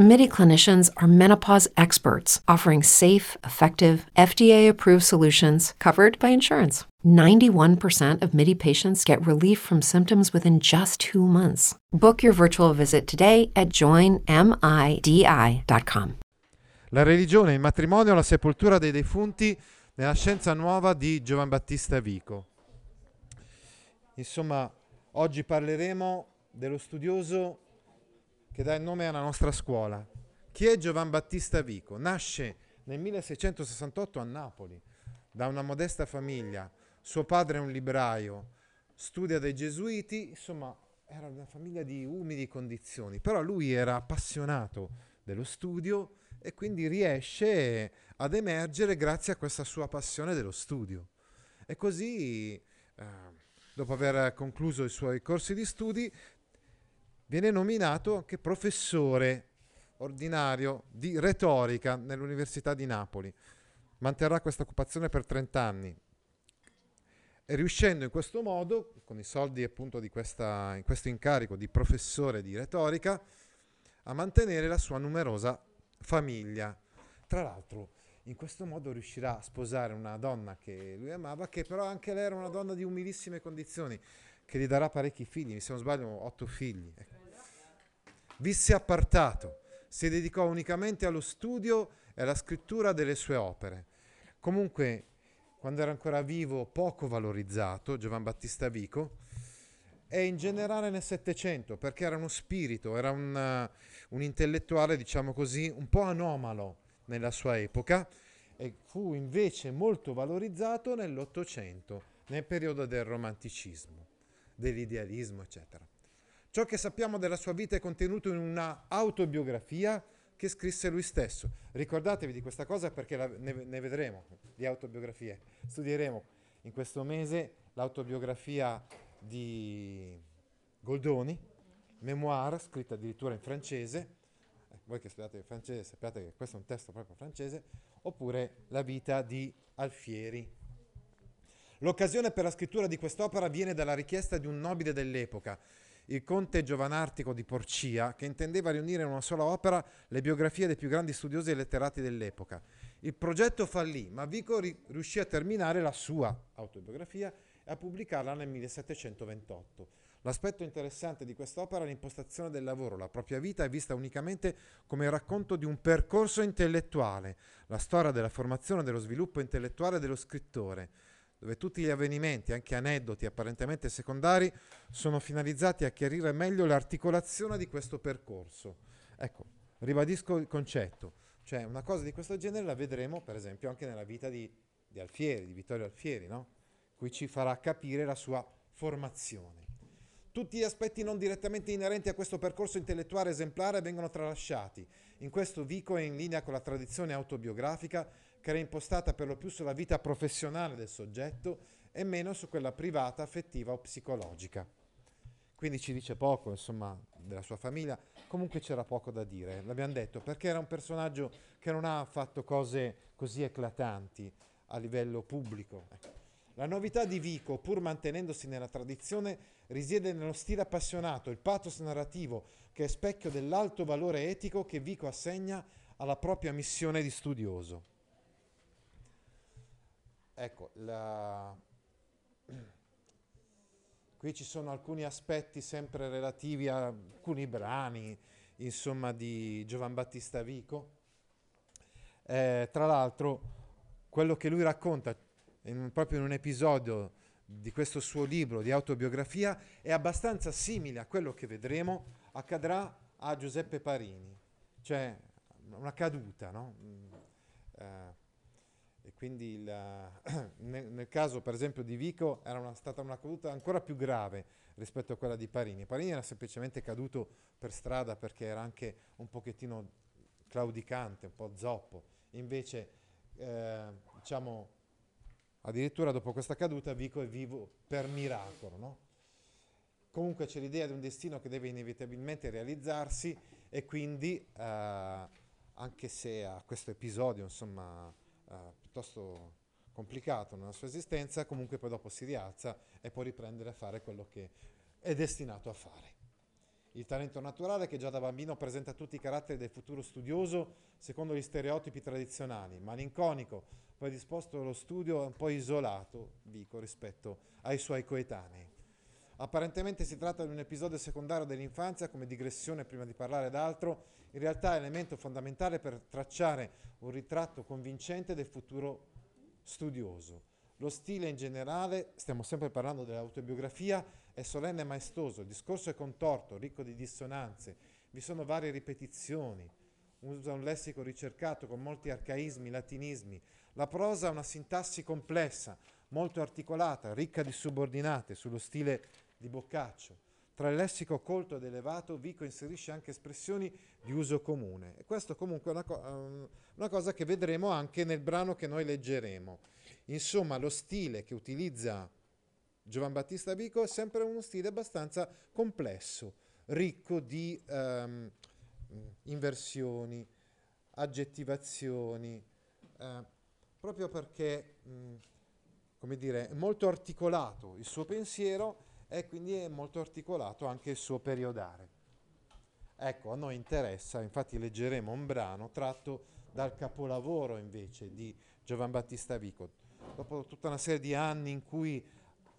MIDI clinicians are menopause experts offering safe, effective, FDA approved solutions covered by insurance. 91% of MIDI patients get relief from symptoms within just two months. Book your virtual visit today at joinmidi.com. La religione, il matrimonio, la sepoltura dei defunti nella scienza nuova di Giovan Battista Vico. Insomma, oggi parleremo dello studioso che dà il nome alla nostra scuola. Chi è Giovan Battista Vico? Nasce nel 1668 a Napoli da una modesta famiglia. Suo padre è un libraio, studia dai gesuiti, insomma, era una famiglia di umili condizioni, però lui era appassionato dello studio e quindi riesce ad emergere grazie a questa sua passione dello studio. E così, eh, dopo aver concluso i suoi corsi di studi, viene nominato anche professore ordinario di retorica nell'Università di Napoli. Manterrà questa occupazione per 30 anni e riuscendo in questo modo, con i soldi appunto di questa, in questo incarico di professore di retorica, a mantenere la sua numerosa famiglia. Tra l'altro, in questo modo riuscirà a sposare una donna che lui amava, che però anche lei era una donna di umilissime condizioni, che gli darà parecchi figli, se non sbaglio otto figli. Ecco. Visse appartato, si dedicò unicamente allo studio e alla scrittura delle sue opere. Comunque, quando era ancora vivo, poco valorizzato, Giovan Battista Vico, e in generale nel Settecento, perché era uno spirito, era un, uh, un intellettuale, diciamo così, un po' anomalo nella sua epoca e fu invece molto valorizzato nell'Ottocento, nel periodo del romanticismo, dell'idealismo, eccetera. Ciò che sappiamo della sua vita è contenuto in una autobiografia che scrisse lui stesso. Ricordatevi di questa cosa perché la, ne, ne vedremo di autobiografie. Studieremo in questo mese l'autobiografia di Goldoni, memoir, scritta addirittura in francese, eh, voi che studiate il francese sappiate che questo è un testo proprio francese, oppure La vita di Alfieri. L'occasione per la scrittura di quest'opera viene dalla richiesta di un nobile dell'epoca, il conte Giovanartico di Porcia, che intendeva riunire in una sola opera le biografie dei più grandi studiosi e letterati dell'epoca. Il progetto fallì, ma Vico ri- riuscì a terminare la sua autobiografia e a pubblicarla nel 1728. L'aspetto interessante di quest'opera è l'impostazione del lavoro. La propria vita è vista unicamente come il racconto di un percorso intellettuale, la storia della formazione e dello sviluppo intellettuale dello scrittore, dove tutti gli avvenimenti, anche aneddoti apparentemente secondari, sono finalizzati a chiarire meglio l'articolazione di questo percorso. Ecco, ribadisco il concetto, cioè una cosa di questo genere la vedremo per esempio anche nella vita di, di Alfieri, di Vittorio Alfieri, no? cui ci farà capire la sua formazione. Tutti gli aspetti non direttamente inerenti a questo percorso intellettuale esemplare vengono tralasciati. In questo Vico è in linea con la tradizione autobiografica che era impostata per lo più sulla vita professionale del soggetto e meno su quella privata, affettiva o psicologica. Quindi ci dice poco, insomma, della sua famiglia. Comunque c'era poco da dire, l'abbiamo detto, perché era un personaggio che non ha fatto cose così eclatanti a livello pubblico. La novità di Vico, pur mantenendosi nella tradizione, risiede nello stile appassionato, il pathos narrativo, che è specchio dell'alto valore etico che Vico assegna alla propria missione di studioso. Ecco, la... qui ci sono alcuni aspetti sempre relativi a alcuni brani, insomma, di Giovan Battista Vico. Eh, tra l'altro, quello che lui racconta in, proprio in un episodio di questo suo libro di autobiografia è abbastanza simile a quello che vedremo accadrà a Giuseppe Parini, cioè una caduta, no? Mm, eh, e quindi il, nel, nel, caso per esempio di Vico era una, stata una caduta ancora più grave rispetto a quella di Parini. Parini era semplicemente caduto per strada perché era anche un pochettino claudicante, un po' zoppo. Invece, eh, diciamo, Addirittura dopo questa caduta Vico è vivo per miracolo. No? Comunque c'è l'idea di un destino che deve inevitabilmente realizzarsi e quindi eh, anche se ha questo episodio, insomma, uh, piuttosto complicato nella sua esistenza, comunque poi dopo si rialza e può riprendere a fare quello che è destinato a fare. Il talento naturale che già da bambino presenta tutti i caratteri del futuro studioso secondo gli stereotipi tradizionali, malinconico, poi disposto allo studio un po' isolato, dico, rispetto ai suoi coetanei. Apparentemente si tratta di un episodio secondario dell'infanzia come digressione prima di parlare d'altro, in realtà è elemento fondamentale per tracciare un ritratto convincente del futuro studioso. Lo stile in generale, stiamo sempre parlando dell'autobiografia, è solenne e maestoso, il discorso è contorto, ricco di dissonanze, vi sono varie ripetizioni, usa un lessico ricercato con molti arcaismi, latinismi, la prosa ha una sintassi complessa, molto articolata, ricca di subordinate, sullo stile di Boccaccio. Tra il lessico colto ed elevato, Vico inserisce anche espressioni di uso comune. E questo comunque è una, co- una cosa che vedremo anche nel brano che noi leggeremo. Insomma, lo stile che utilizza Giovan Battista Vico è sempre uno stile abbastanza complesso, ricco di um, inversioni, aggettivazioni, uh, proprio perché, um, come dire, è molto articolato il suo pensiero e quindi è molto articolato anche il suo periodare. Ecco, a noi interessa, infatti leggeremo un brano tratto dal capolavoro invece di Giovan Battista Vico. Dopo tutta una serie di anni in cui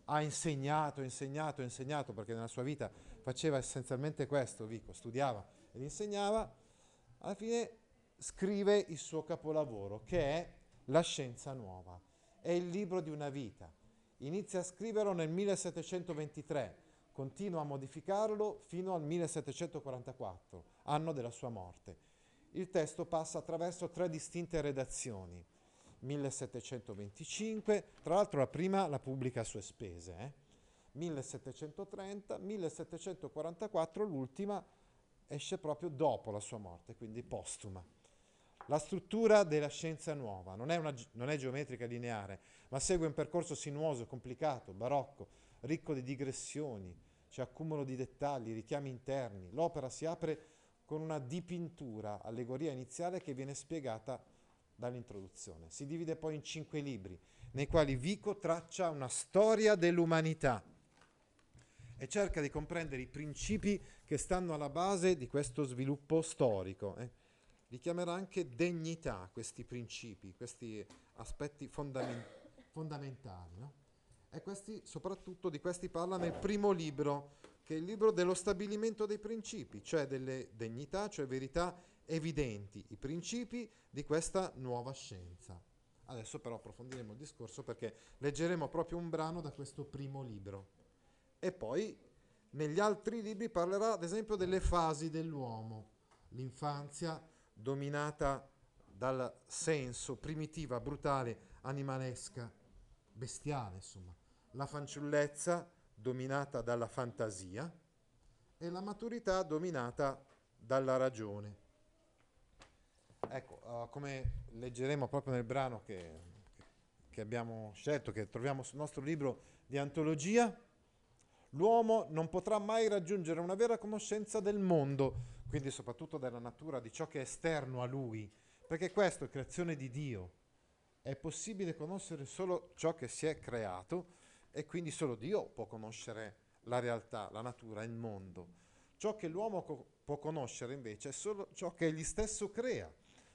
ha insegnato, insegnato, insegnato, perché nella sua vita faceva essenzialmente questo, Vico, studiava ed insegnava, alla fine scrive il suo capolavoro, che è La scienza nuova. È il libro di una vita Inizia a scriverlo nel 1723, continua a modificarlo fino al 1744, anno della sua morte. Il testo passa attraverso tre distinte redazioni. 1725, tra l'altro la prima la pubblica a sue spese, eh? 1730, 1744, l'ultima esce proprio dopo la sua morte, quindi postuma. La struttura della scienza nuova non è, una, non è geometrica lineare, ma segue un percorso sinuoso, complicato, barocco, ricco di digressioni, c'è accumulo di dettagli, richiami interni. L'opera si apre con una dipintura, allegoria iniziale che viene spiegata dall'introduzione. Si divide poi in cinque libri, nei quali Vico traccia una storia dell'umanità e cerca di comprendere i principi che stanno alla base di questo sviluppo storico. Eh li chiamerà anche degnità questi principi, questi aspetti fondamen- fondamentali. No? E questi, soprattutto di questi parla nel primo libro, che è il libro dello stabilimento dei principi, cioè delle degnità, cioè verità evidenti, i principi di questa nuova scienza. Adesso però approfondiremo il discorso perché leggeremo proprio un brano da questo primo libro. E poi negli altri libri parlerà ad esempio delle fasi dell'uomo, l'infanzia, dominata dal senso primitiva, brutale, animalesca, bestiale, insomma. La fanciullezza dominata dalla fantasia e la maturità dominata dalla ragione. Ecco, uh, come leggeremo proprio nel brano che, che abbiamo scelto, che troviamo sul nostro libro di antologia, l'uomo non potrà mai raggiungere una vera conoscenza del mondo quindi soprattutto della natura, di ciò che è esterno a lui, perché questo è creazione di Dio. È possibile conoscere solo ciò che si è creato e quindi solo Dio può conoscere la realtà, la natura, il mondo. Ciò che l'uomo co- può conoscere invece è solo ciò che egli stesso crea,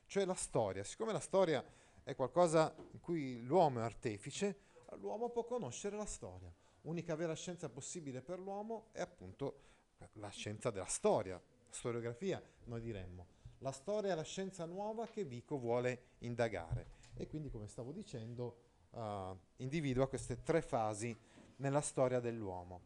cioè la storia. Siccome la storia è qualcosa in cui l'uomo è artefice, l'uomo può conoscere la storia. Unica vera scienza possibile per l'uomo è appunto la scienza della storia, storiografia, noi diremmo. La storia è la scienza nuova che Vico vuole indagare e quindi, come stavo dicendo, uh, individua queste tre fasi nella storia dell'uomo.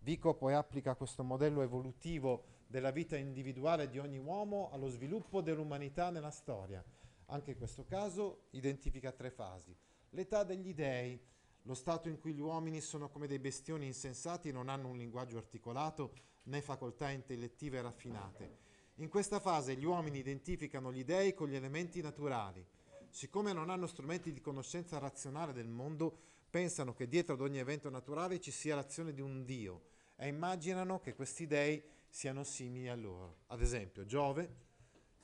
Vico poi applica questo modello evolutivo della vita individuale di ogni uomo allo sviluppo dell'umanità nella storia. Anche in questo caso identifica tre fasi. L'età degli dei, lo stato in cui gli uomini sono come dei bestioni insensati, non hanno un linguaggio articolato, né facoltà intellettive raffinate. In questa fase gli uomini identificano gli dei con gli elementi naturali. Siccome non hanno strumenti di conoscenza razionale del mondo, pensano che dietro ad ogni evento naturale ci sia l'azione di un Dio e immaginano che questi dei siano simili a loro. Ad esempio, Giove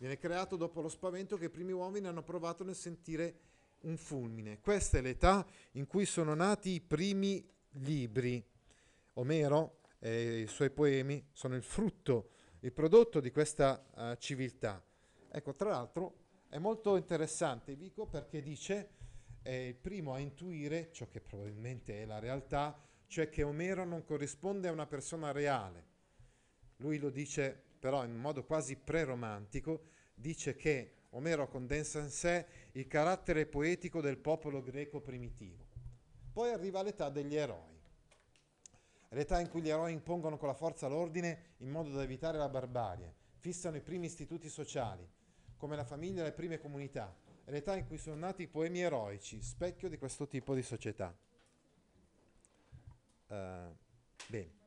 Viene creato dopo lo spavento che i primi uomini hanno provato nel sentire un fulmine. Questa è l'età in cui sono nati i primi libri. Omero e i suoi poemi sono il frutto, il prodotto di questa uh, civiltà. Ecco, tra l'altro è molto interessante Vico perché dice è il primo a intuire ciò che probabilmente è la realtà, cioè che Omero non corrisponde a una persona reale. Lui lo dice però in modo quasi preromantico, dice che Omero condensa in sé il carattere poetico del popolo greco primitivo. Poi arriva l'età degli eroi. L'età in cui gli eroi impongono con la forza l'ordine in modo da evitare la barbarie, fissano i primi istituti sociali, come la famiglia e le prime comunità, l'età in cui sono nati i poemi eroici, specchio di questo tipo di società. Uh, bene.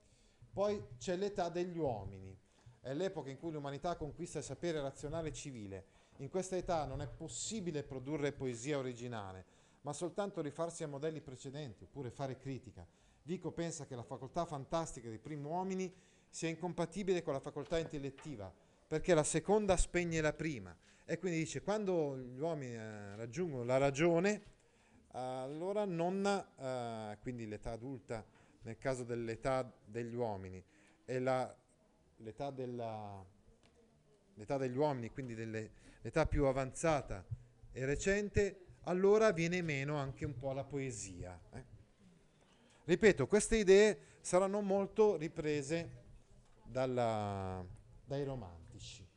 Poi c'è l'età degli uomini, è l'epoca in cui l'umanità conquista il sapere razionale e civile. In questa età non è possibile produrre poesia originale, ma soltanto rifarsi a modelli precedenti oppure fare critica. Vico pensa che la facoltà fantastica dei primi uomini sia incompatibile con la facoltà intellettiva, perché la seconda spegne la prima. E quindi dice, quando gli uomini eh, raggiungono la ragione, allora non, eh, quindi l'età adulta nel caso dell'età degli uomini, e la, l'età, della, l'età degli uomini, quindi delle, l'età più avanzata e recente, allora viene meno anche un po' la poesia. Eh? Ripeto, queste idee saranno molto riprese dalla, dai romantici.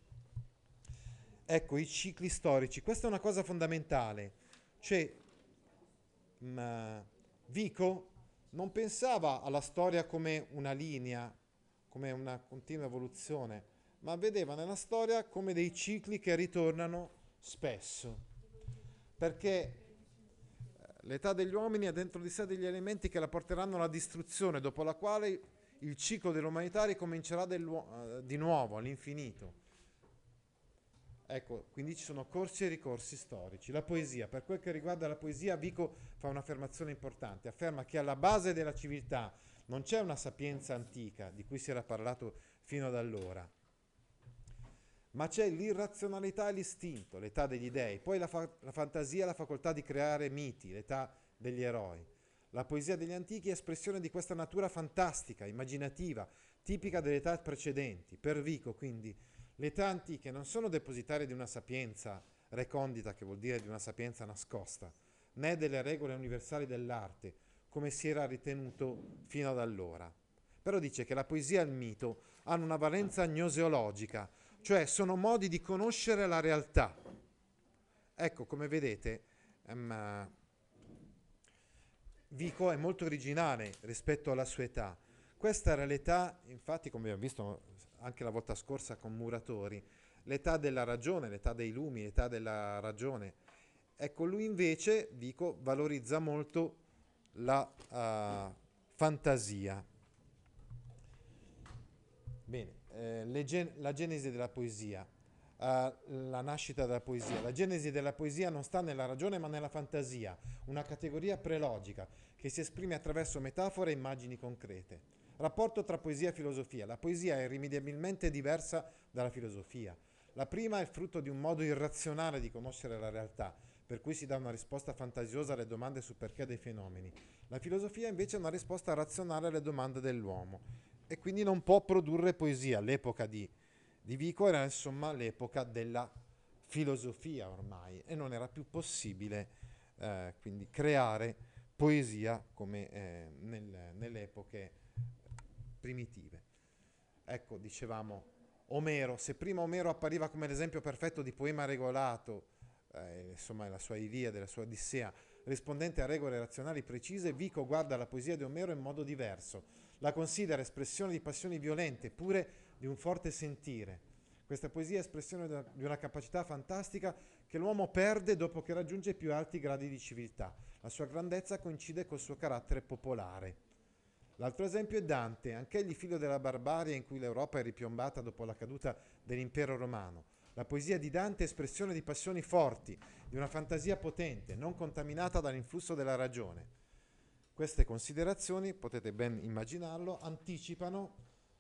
Ecco, i cicli storici, questa è una cosa fondamentale. Cioè, mh, mm, Vico non pensava alla storia come una linea, come una continua evoluzione, ma vedeva nella storia come dei cicli che ritornano spesso. Perché eh, l'età degli uomini ha dentro di sé degli elementi che la porteranno alla distruzione, dopo la quale il ciclo dell'umanità ricomincerà uh, di nuovo all'infinito. Ecco, quindi ci sono corsi e ricorsi storici. La poesia, per quel che riguarda la poesia, Vico fa un'affermazione importante, afferma che alla base della civiltà non c'è una sapienza antica, di cui si era parlato fino ad allora, ma c'è l'irrazionalità e l'istinto, l'età degli dei, poi la, fa- la fantasia e la facoltà di creare miti, l'età degli eroi. La poesia degli antichi è espressione di questa natura fantastica, immaginativa, tipica delle età precedenti. Per Vico, quindi, le età antiche non sono depositarie di una sapienza recondita, che vuol dire di una sapienza nascosta, né delle regole universali dell'arte, come si era ritenuto fino ad allora. Però dice che la poesia e il mito hanno una valenza gnoseologica, cioè sono modi di conoscere la realtà. Ecco, come vedete, um, Vico è molto originale rispetto alla sua età. Questa era l'età, infatti, come abbiamo visto anche la volta scorsa con Muratori, l'età della ragione, l'età dei lumi, l'età della ragione. Ecco, lui invece, dico, valorizza molto la uh, fantasia. Bene, eh, gen- la genesi della poesia, uh, la nascita della poesia. La genesi della poesia non sta nella ragione ma nella fantasia, una categoria prelogica che si esprime attraverso metafore e immagini concrete. Rapporto tra poesia e filosofia. La poesia è irrimediabilmente diversa dalla filosofia. La prima è il frutto di un modo irrazionale di conoscere la realtà, per cui si dà una risposta fantasiosa alle domande sul perché dei fenomeni. La filosofia invece è una risposta razionale alle domande dell'uomo e quindi non può produrre poesia. L'epoca di, di Vico era insomma l'epoca della filosofia ormai e non era più possibile eh, quindi creare poesia come eh, nel, nelle epoche primitive. Ecco, dicevamo, Omero, se prima Omero appariva come l'esempio perfetto di poema regolato, eh, insomma la sua Iliade, la sua Odissea, rispondente a regole razionali precise, Vico guarda la poesia di Omero in modo diverso, la considera espressione di passioni violente, pure di un forte sentire. Questa poesia è espressione di una capacità fantastica che l'uomo perde dopo che raggiunge i più alti gradi di civiltà. La sua grandezza coincide col suo carattere popolare. L'altro esempio è Dante, anch'egli figlio della barbarie in cui l'Europa è ripiombata dopo la caduta dell'impero romano. La poesia di Dante è espressione di passioni forti, di una fantasia potente, non contaminata dall'influsso della ragione. Queste considerazioni, potete ben immaginarlo, anticipano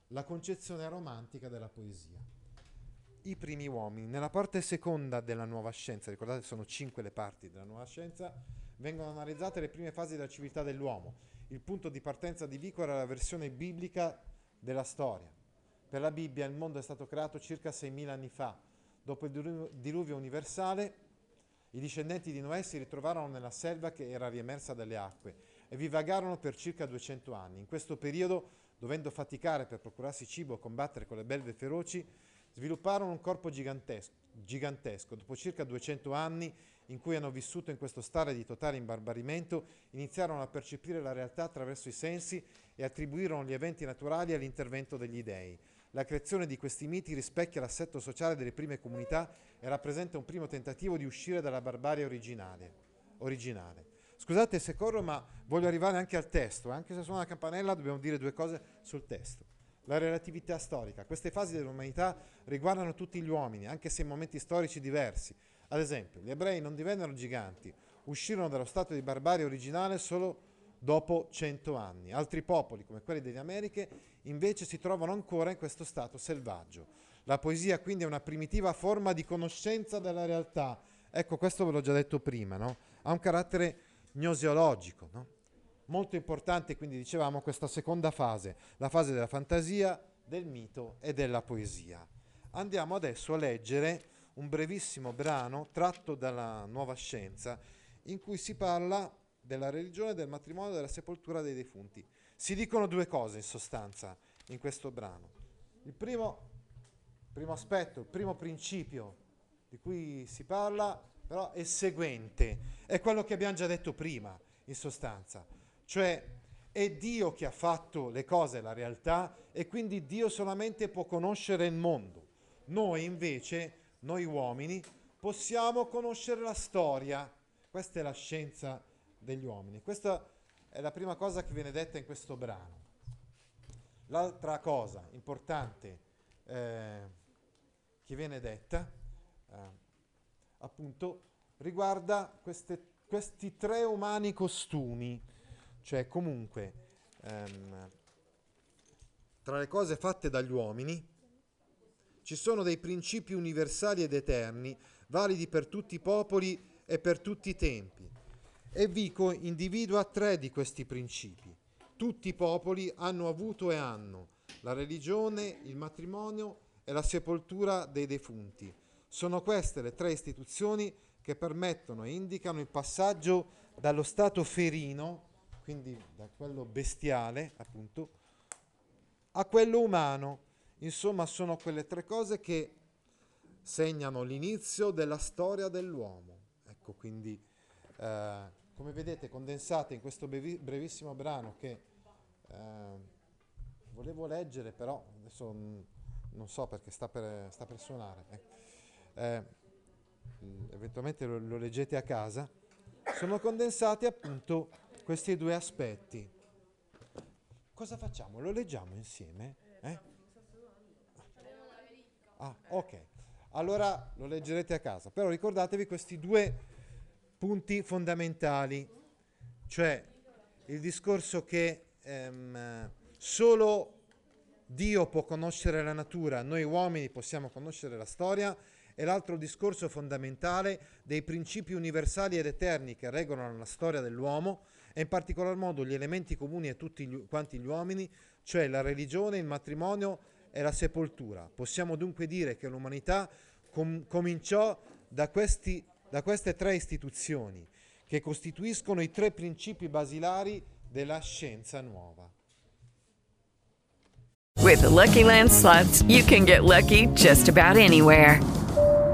la concezione romantica della poesia. i primi uomini. Nella parte seconda della nuova scienza, ricordate sono cinque le parti della nuova scienza, vengono analizzate le prime fasi della civiltà dell'uomo. Il punto di partenza di Vico era la versione biblica della storia. Per la Bibbia il mondo è stato creato circa 6.000 anni fa. Dopo il diluvio universale, i discendenti di Noè si ritrovarono nella selva che era riemersa dalle acque e vi vagarono per circa 200 anni. In questo periodo, dovendo faticare per procurarsi cibo e combattere con le belve feroci, svilupparono un corpo gigantesco, gigantesco. Dopo circa 200 anni in cui hanno vissuto in questo stare di totale imbarbarimento, iniziarono a percepire la realtà attraverso i sensi e attribuirono gli eventi naturali all'intervento degli dei. La creazione di questi miti rispecchia l'assetto sociale delle prime comunità e rappresenta un primo tentativo di uscire dalla barbarie originale. originale. Scusate se corro, ma voglio arrivare anche al testo. Anche se suona la campanella, dobbiamo dire due cose sul testo. La relatività storica. Queste fasi dell'umanità riguardano tutti gli uomini, anche se in momenti storici diversi. Ad esempio, gli ebrei non divennero giganti, uscirono dallo stato di barbarie originale solo dopo cento anni. Altri popoli, come quelli delle Americhe, invece si trovano ancora in questo stato selvaggio. La poesia quindi è una primitiva forma di conoscenza della realtà. Ecco, questo ve l'ho già detto prima, no? Ha un carattere gnosiologico, no? Molto importante, quindi dicevamo, questa seconda fase, la fase della fantasia, del mito e della poesia. Andiamo adesso a leggere un brevissimo brano tratto dalla Nuova Scienza in cui si parla della religione, del matrimonio della sepoltura dei defunti. Si dicono due cose in sostanza in questo brano. Il primo, primo aspetto, il primo principio di cui si parla però è seguente, è quello che abbiamo già detto prima in sostanza, cioè è Dio che ha fatto le cose, la realtà e quindi Dio solamente può conoscere il mondo. Noi invece noi uomini, possiamo conoscere la storia. Questa è la scienza degli uomini. Questa è la prima cosa che viene detta in questo brano. L'altra cosa importante eh, che viene detta, eh, appunto, riguarda queste, questi tre umani costumi, cioè comunque ehm, tra le cose fatte dagli uomini, ci sono dei principi universali ed eterni, validi per tutti i popoli e per tutti i tempi. E Vico individua tre di questi principi. Tutti i popoli hanno avuto e hanno la religione, il matrimonio e la sepoltura dei defunti. Sono queste le tre istituzioni che permettono e indicano il passaggio dallo stato ferino, quindi da quello bestiale, appunto, a quello umano, Insomma, sono quelle tre cose che segnano l'inizio della storia dell'uomo. Ecco, quindi, eh, come vedete, condensate in questo brevi- brevissimo brano che eh, volevo leggere, però adesso non so perché sta per, sta per suonare. Eh. Eh eventualmente lo, lo leggete a casa. Sono condensati appunto questi due aspetti. Cosa facciamo? Lo leggiamo insieme? Eh? Ah, ok. Allora lo leggerete a casa. Però ricordatevi questi due punti fondamentali, cioè il discorso che ehm, solo Dio può conoscere la natura, noi uomini possiamo conoscere la storia, e l'altro discorso fondamentale dei principi universali ed eterni che regolano la storia dell'uomo e in particolar modo gli elementi comuni a tutti gli, quanti gli uomini, cioè la religione, il matrimonio e la sepoltura. Possiamo dunque dire che l'umanità com- cominciò da, questi, da queste tre istituzioni che costituiscono i tre principi basilari della scienza nuova. With the Lucky Land slots, you can get lucky just about anywhere.